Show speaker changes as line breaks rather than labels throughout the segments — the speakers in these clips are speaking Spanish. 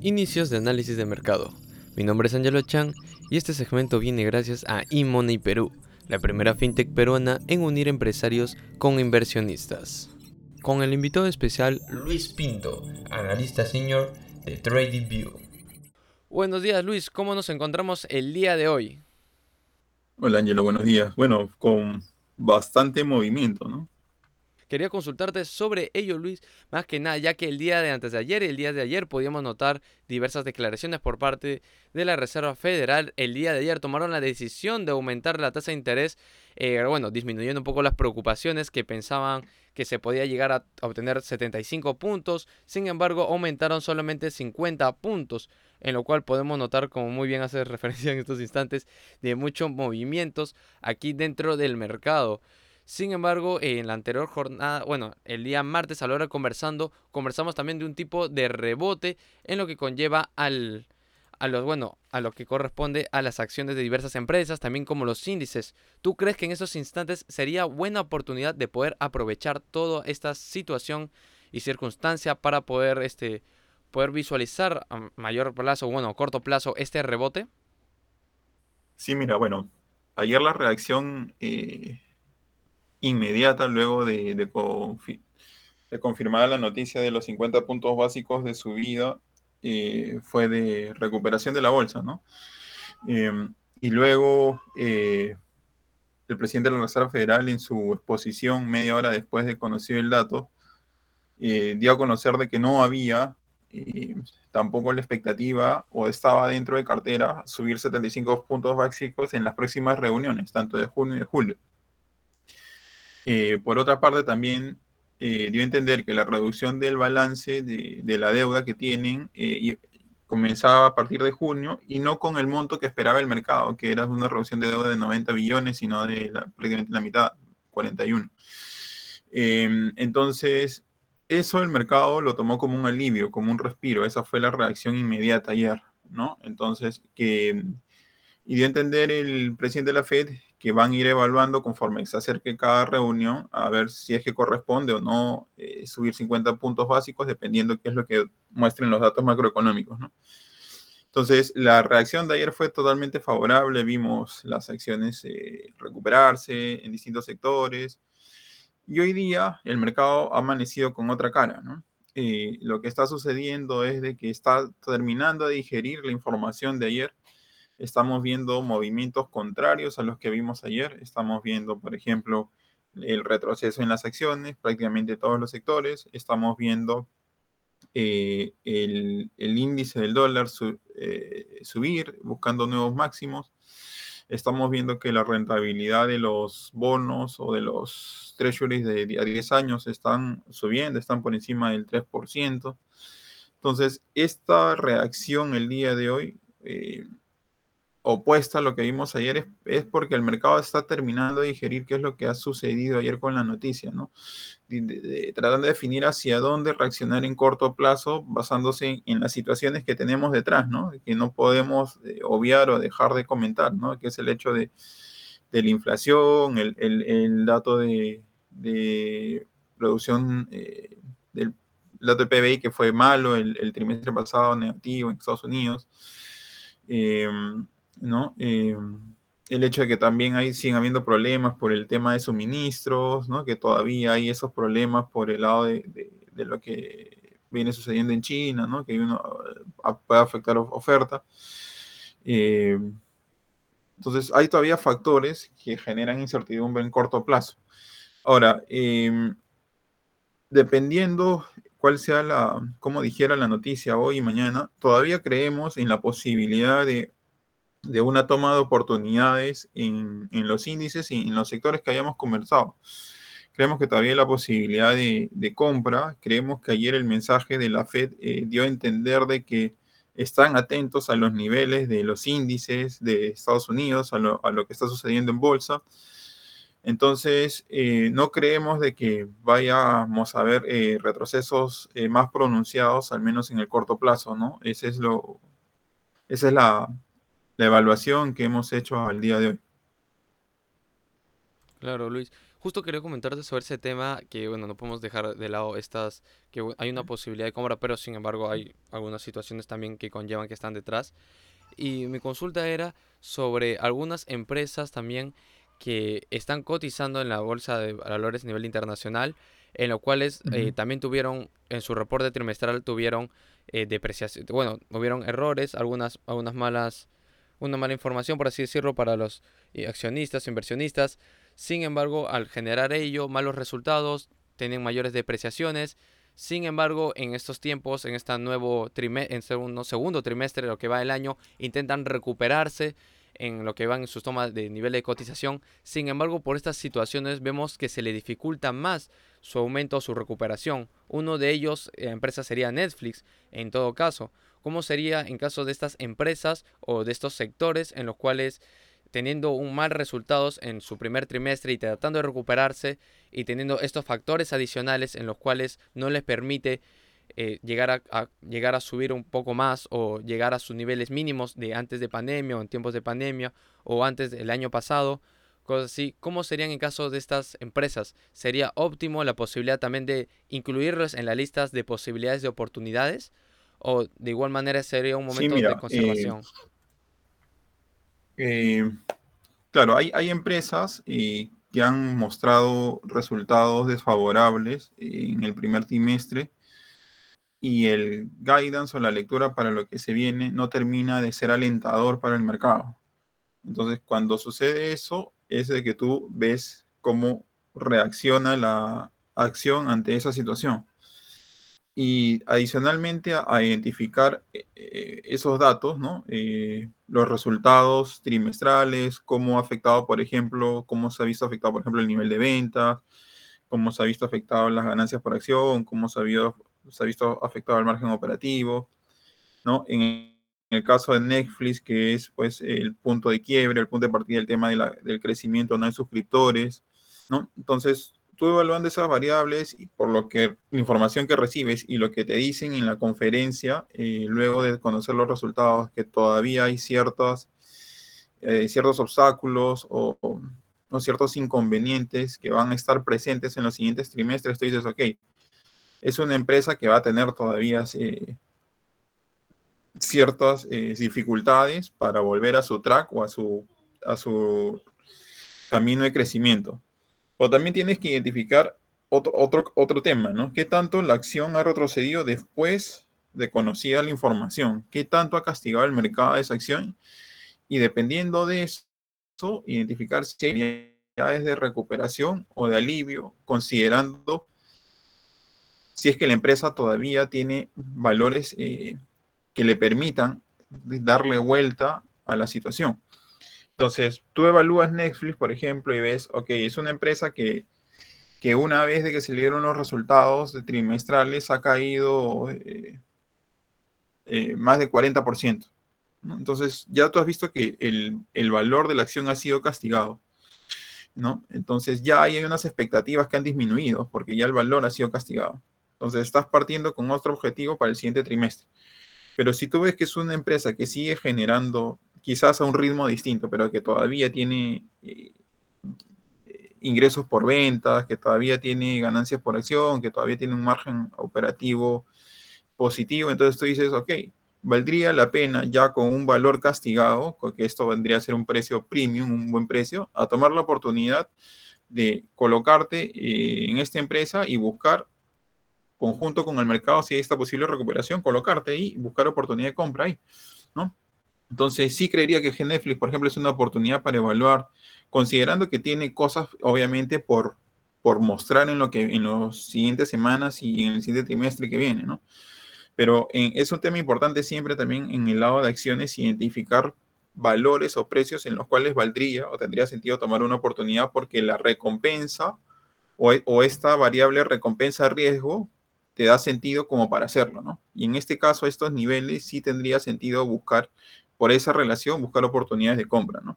Inicios de análisis de mercado. Mi nombre es Angelo Chan y este segmento viene gracias a eMoney Perú, la primera fintech peruana en unir empresarios con inversionistas. Con el invitado especial Luis Pinto, analista senior de TradingView. Buenos días Luis, ¿cómo nos encontramos el día de hoy?
Hola Angelo, buenos días. Bueno, con bastante movimiento, ¿no?
Quería consultarte sobre ello, Luis, más que nada, ya que el día de antes de ayer y el día de ayer podíamos notar diversas declaraciones por parte de la Reserva Federal. El día de ayer tomaron la decisión de aumentar la tasa de interés, eh, bueno, disminuyendo un poco las preocupaciones que pensaban que se podía llegar a obtener 75 puntos. Sin embargo, aumentaron solamente 50 puntos, en lo cual podemos notar, como muy bien hace referencia en estos instantes, de muchos movimientos aquí dentro del mercado. Sin embargo, en la anterior jornada, bueno, el día martes a la hora conversando, conversamos también de un tipo de rebote en lo que conlleva al, a los, bueno, a lo que corresponde a las acciones de diversas empresas, también como los índices. ¿Tú crees que en esos instantes sería buena oportunidad de poder aprovechar toda esta situación y circunstancia para poder, este, poder visualizar a mayor plazo, bueno, a corto plazo, este rebote?
Sí, mira, bueno, ayer la reacción eh, inmediata luego de, de, confirmar la noticia de los 50 puntos básicos de subida eh, fue de recuperación de la bolsa, ¿no? Em, y luego eh, el presidente de la Reserva Federal en su exposición media hora después de conocer el dato eh, dio a conocer de que no había tampoco la expectativa o estaba dentro de cartera subir 75 puntos básicos en las próximas reuniones, tanto de junio y de julio. Eh, por otra parte, también eh, dio a entender que la reducción del balance de, la deuda que tienen eh, comenzaba a partir de junio y no con el monto que esperaba el mercado, que era una reducción de deuda de 90 billones, sino de prácticamente la mitad, 41. Em, entonces, eso el mercado lo tomó como un alivio, como un respiro. Esa fue la reacción inmediata ayer, ¿no? Entonces, que, y dio a entender el presidente de la Fed que van a ir evaluando conforme se acerque cada reunión a ver si es que corresponde o no eh, subir 50 puntos básicos, dependiendo qué es lo que muestren los datos macroeconómicos, ¿no? Entonces, la reacción de ayer fue totalmente favorable, vimos las acciones eh, recuperarse en distintos sectores, y hoy día el mercado ha amanecido con otra cara, ¿no? Eh, lo que está sucediendo es de que está terminando de digerir la información de ayer estamos viendo movimientos contrarios a los que vimos ayer. Estamos viendo, por ejemplo, el retroceso en las acciones, prácticamente todos los sectores. Estamos viendo eh, el, índice del dólar eh, subir, buscando nuevos máximos. Estamos viendo que la rentabilidad de los bonos o de los treasuries de a 10 años están subiendo, están por encima del 3%. Entonces, esta reacción el día de hoy eh, opuesta a lo que vimos ayer es, porque el mercado está terminando de digerir qué es lo que ha sucedido ayer con la noticia, ¿no? tratando de definir hacia dónde reaccionar en corto plazo basándose en, las situaciones que tenemos detrás, ¿no? Que no podemos eh, obviar o dejar de comentar, ¿no? Que es el hecho de, la inflación, el, dato de, producción eh, del dato de PBI que fue malo el, trimestre pasado, negativo en Estados Unidos. Em, ¿no? Eh, el hecho de que también hay, siguen habiendo problemas por el tema de suministros, ¿no? Que todavía hay esos problemas por el lado de, lo que viene sucediendo en China, ¿no? Que uno eh, puede afectar oferta. Eh, entonces, hay todavía factores que generan incertidumbre en corto plazo. Ahora, em, dependiendo cuál sea la, como dijera la noticia hoy y mañana, todavía creemos en la posibilidad de de una toma de oportunidades en, los índices y en los sectores que hayamos conversado. Creemos que todavía hay la posibilidad de, compra. Creemos que ayer el mensaje de la Fed eh, dio a entender de que están atentos a los niveles de los índices de Estados Unidos, a lo, que está sucediendo en bolsa. Entonces, eh, no creemos de que vayamos a ver eh, retrocesos más pronunciados, al menos en el corto plazo, ¿no? Ese es lo, esa es la, la evaluación que hemos hecho al día de hoy.
Claro, Luis. Justo quería comentarte sobre ese tema que, bueno, no podemos dejar de lado estas, que hay una posibilidad de compra, pero sin embargo hay algunas situaciones también que conllevan que están detrás. Y mi consulta era sobre algunas empresas también que están cotizando en la bolsa de valores a nivel internacional, en los cuales eh, también tuvieron, en su reporte trimestral tuvieron eh, depreciación, bueno, hubieron errores, algunas, algunas malas, una mala información, por así decirlo, para los eh, accionistas, inversionistas. Sin embargo, al generar ello, malos resultados, tienen mayores depreciaciones. Sin embargo, en estos tiempos, en este nuevo trimestre, en segundo, segundo trimestre, lo que va el año, intentan recuperarse en lo que van en sus tomas de nivel de cotización. Sin embargo, por estas situaciones vemos que se le dificulta más su aumento o su recuperación. Uno de ellos, la eh, empresa sería Netflix, en todo caso. ¿Cómo sería en caso de estas empresas o de estos sectores en los cuales teniendo un mal resultados en su primer trimestre y tratando de recuperarse y teniendo estos factores adicionales en los cuales no les permite eh, llegar, a, llegar a subir un poco más o llegar a sus niveles mínimos de antes de pandemia o en tiempos de pandemia o antes del año pasado, cosas así. ¿Cómo serían en caso de estas empresas? ¿Sería óptimo la posibilidad también de incluirlos en las listas de posibilidades de oportunidades? ¿O de igual manera sería un momento de conservación?
Eh, eh, claro, hay, hay empresas que han mostrado resultados desfavorables en el primer trimestre y el guidance o la lectura para lo que se viene no termina de ser alentador para el mercado. Entonces, cuando sucede eso, es de que tú ves cómo reacciona la acción ante esa situación. Y adicionalmente a, identificar eh, eh, esos datos, ¿no? Eh, los resultados trimestrales, cómo ha afectado, por ejemplo, cómo se ha visto afectado, por ejemplo, el nivel de ventas, cómo se ha visto afectado las ganancias por acción, cómo se ha visto se ha visto afectado el margen operativo, ¿no? En el caso de Netflix, que es pues el punto de quiebre, el punto de partida del tema del crecimiento no en suscriptores, ¿no? Entonces, tú evaluando esas variables y por lo que la información que recibes y lo que te dicen en la conferencia, eh, luego de conocer los resultados, que todavía hay ciertas, eh, ciertos obstáculos o, ciertos inconvenientes que van a estar presentes en los siguientes trimestres, tú dices, ok, es una empresa que va a tener todavía eh, ciertas eh, dificultades para volver a su track o a su, a su camino de crecimiento. O también tienes que identificar otro, otro, otro tema, ¿no? ¿Qué tanto la acción ha retrocedido después de conocida la información? ¿Qué tanto ha castigado el mercado de esa acción? Y dependiendo de eso, identificar si hay de recuperación o de alivio, considerando si es que la empresa todavía tiene valores eh, que le permitan darle vuelta a la situación. Entonces, tú evalúas Netflix, por ejemplo, y ves, ok, es una empresa que, que una vez de que se dieron los resultados trimestrales ha caído eh, eh, más de 40%. Entonces, ya tú has visto que el, el, valor de la acción ha sido castigado. ¿no? Entonces, ya hay unas expectativas que han disminuido porque ya el valor ha sido castigado. Entonces estás partiendo con otro objetivo para el siguiente trimestre. Pero si tú ves que es una empresa que sigue generando quizás a un ritmo distinto, pero que todavía tiene eh, ingresos por ventas, que todavía tiene ganancias por acción, que todavía tiene un margen operativo positivo, entonces tú dices, ok, valdría la pena ya con un valor castigado, porque esto vendría a ser un precio premium, un buen precio, a tomar la oportunidad de colocarte eh, en esta empresa y buscar conjunto con el mercado, si hay esta posible recuperación, colocarte ahí y buscar oportunidad de compra ahí, ¿no? Entonces, sí creería que Netflix, por ejemplo, es una oportunidad para evaluar, considerando que tiene cosas, obviamente, por, por mostrar en lo que en las siguientes semanas y en el siguiente trimestre que viene, ¿no? Pero es un tema importante siempre también en el lado de acciones identificar valores o precios en los cuales valdría o tendría sentido tomar una oportunidad porque la recompensa o, o esta variable recompensa-riesgo te da sentido como para hacerlo, ¿no? Y en este caso, a estos niveles sí tendría sentido buscar, por esa relación, buscar oportunidades de compra, ¿no?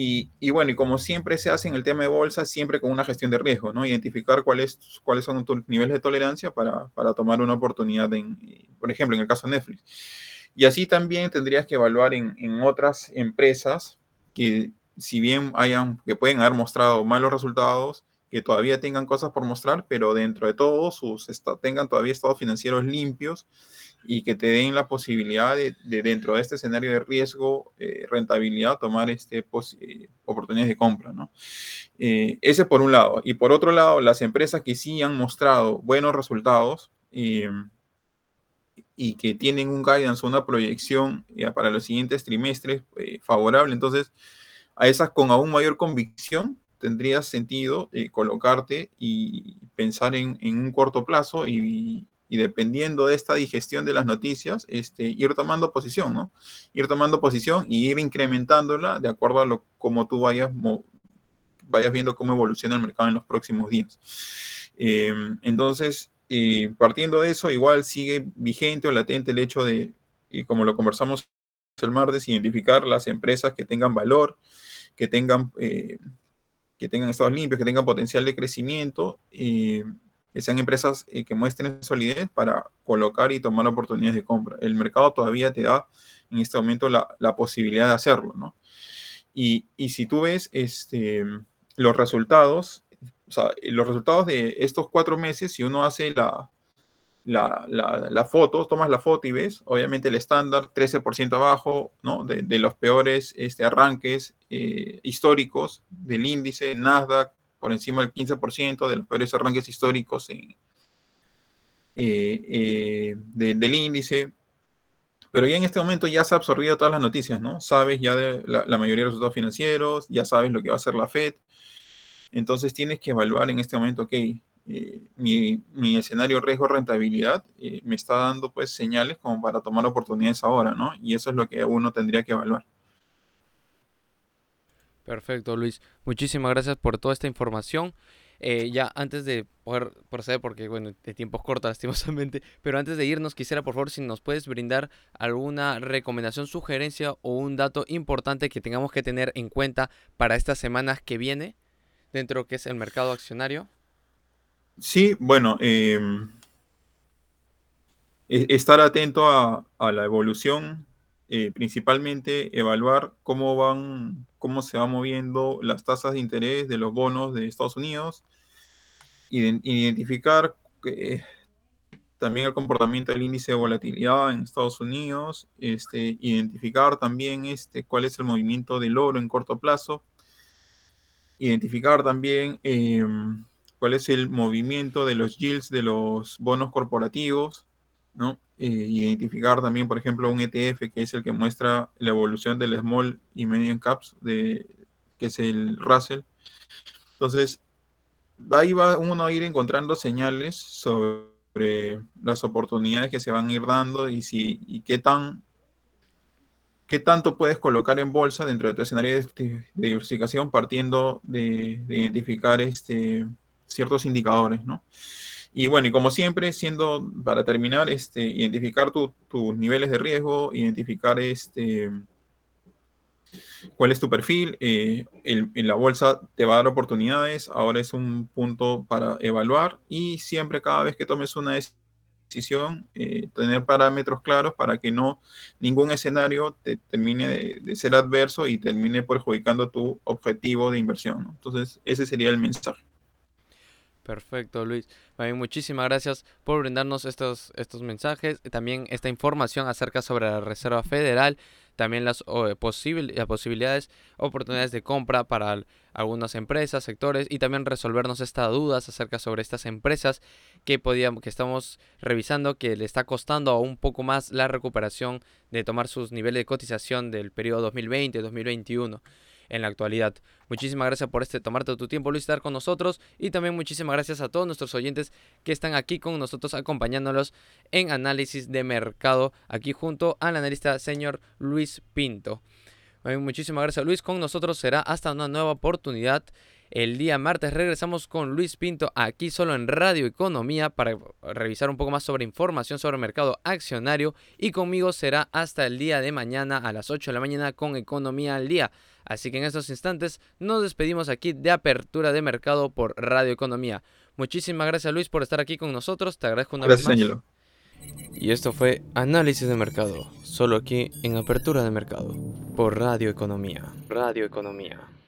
Y, bueno, y como siempre se hace en el tema de bolsa, siempre con una gestión de riesgo, ¿no? Identificar cuáles cuáles son tus niveles de tolerancia para, tomar una oportunidad, en, por ejemplo, en el caso de Netflix. Y así también tendrías que evaluar en, en otras empresas que, si bien hayan, que pueden haber mostrado malos resultados, que todavía tengan cosas por mostrar, pero dentro de todo sus tengan todavía estados financieros limpios y que te den la posibilidad de, dentro de este escenario de riesgo, eh, rentabilidad, tomar este, eh, oportunidades de compra. ¿no? Eh, ese por un lado. Y por otro lado, las empresas que sí han mostrado buenos resultados y que tienen un guidance, una proyección para los siguientes trimestres favorable, entonces a esas con aún mayor convicción tendría sentido colocarte y pensar en, en un corto plazo y, y dependiendo de esta digestión de las noticias, este, ir tomando posición, ¿no? Ir tomando posición y ir incrementándola de acuerdo a lo como tú vayas, vayas viendo cómo evoluciona el mercado en los próximos días. Em, entonces, eh, partiendo de eso, igual sigue vigente o latente el hecho de, y como lo conversamos el martes, identificar las empresas que tengan valor, que tengan, eh, que tengan estados limpios, que tengan potencial de crecimiento. Sean empresas eh, que muestren solidez para colocar y tomar oportunidades de compra. El mercado todavía te da en este momento la, posibilidad de hacerlo, ¿no? Y, si tú ves este, los resultados, los resultados de estos cuatro meses, si uno hace la, la, foto, tomas la foto y ves, obviamente el estándar 13% abajo. De, los peores este, arranques eh, históricos del índice, Nasdaq por encima del 15% de los peores arranques históricos eh, eh, del índice. Pero ya en este momento ya se ha absorbido todas las noticias, ¿no? Sabes ya de la, mayoría de los resultados financieros, ya sabes lo que va a hacer la Fed. Entonces tienes que evaluar en este momento, ok, eh, mi, mi, escenario riesgo-rentabilidad me está dando pues señales como para tomar oportunidades ahora, ¿no? Y eso es lo que uno tendría que evaluar.
Perfecto, Luis. Muchísimas gracias por toda esta información. Eh, ya antes de poder proceder, porque bueno, el tiempo es corto lastimosamente, pero antes de irnos quisiera por favor si nos puedes brindar alguna recomendación, sugerencia o un dato importante que tengamos que tener en cuenta para estas semanas que viene dentro de que es el mercado accionario.
Sí, bueno, em, e-, estar atento a la evolución eh, principalmente evaluar cómo van, cómo se van moviendo las tasas de interés de los bonos de Estados Unidos, identificar eh, también el comportamiento del índice de volatilidad en Estados Unidos, este, identificar también este, cuál es el movimiento del oro en corto plazo, identificar también em, cuál es el movimiento de los yields de los bonos corporativos, ¿no? Eh, identificar también, por ejemplo, un ETF que es el que muestra la evolución del small y medium caps, de, que es el Russell. Entonces, ahí va uno a ir encontrando señales sobre las oportunidades que se van a ir dando y, si, y qué, tan, qué tanto puedes colocar en bolsa dentro de tu escenario de, diversificación partiendo de, de identificar este, ciertos indicadores, ¿no? Y bueno, y como siempre, siendo, para terminar, este, identificar tus niveles de riesgo, identificar este, cuál es tu perfil. Eh, en la bolsa te va a dar oportunidades, ahora es un punto para evaluar y siempre cada vez que tomes una decisión, eh, tener parámetros claros para que no ningún escenario te termine de, ser adverso y termine perjudicando tu objetivo de inversión. Entonces, ese sería el mensaje.
Perfecto, Luis. muchísimas gracias por brindarnos estos, estos mensajes, también esta información acerca sobre la Reserva Federal, también las, las posibilidades, oportunidades de compra para algunas empresas, sectores y también resolvernos estas dudas acerca sobre estas empresas que podíamos, que estamos revisando que le está costando un poco más la recuperación de tomar sus niveles de cotización del periodo 2020-2021 en la actualidad. Muchísimas gracias por este tomarte tu tiempo, Luis, estar con nosotros y también muchísimas gracias a todos nuestros oyentes que están aquí con nosotros acompañándolos en análisis de mercado aquí junto al analista señor Luis Pinto. Muchísimas gracias Luis, con nosotros será hasta una nueva oportunidad. El día martes regresamos con Luis Pinto aquí solo en Radio Economía para revisar un poco más sobre información sobre el mercado accionario y conmigo será hasta el día de mañana a las 8 de la mañana con Economía al Día. Así que en estos instantes nos despedimos aquí de apertura de mercado por Radio Economía. Muchísimas gracias Luis por estar aquí con nosotros. Te agradezco una vez más. Y esto fue Análisis de Mercado, solo aquí en Apertura de Mercado por Radio Economía. Radio Economía.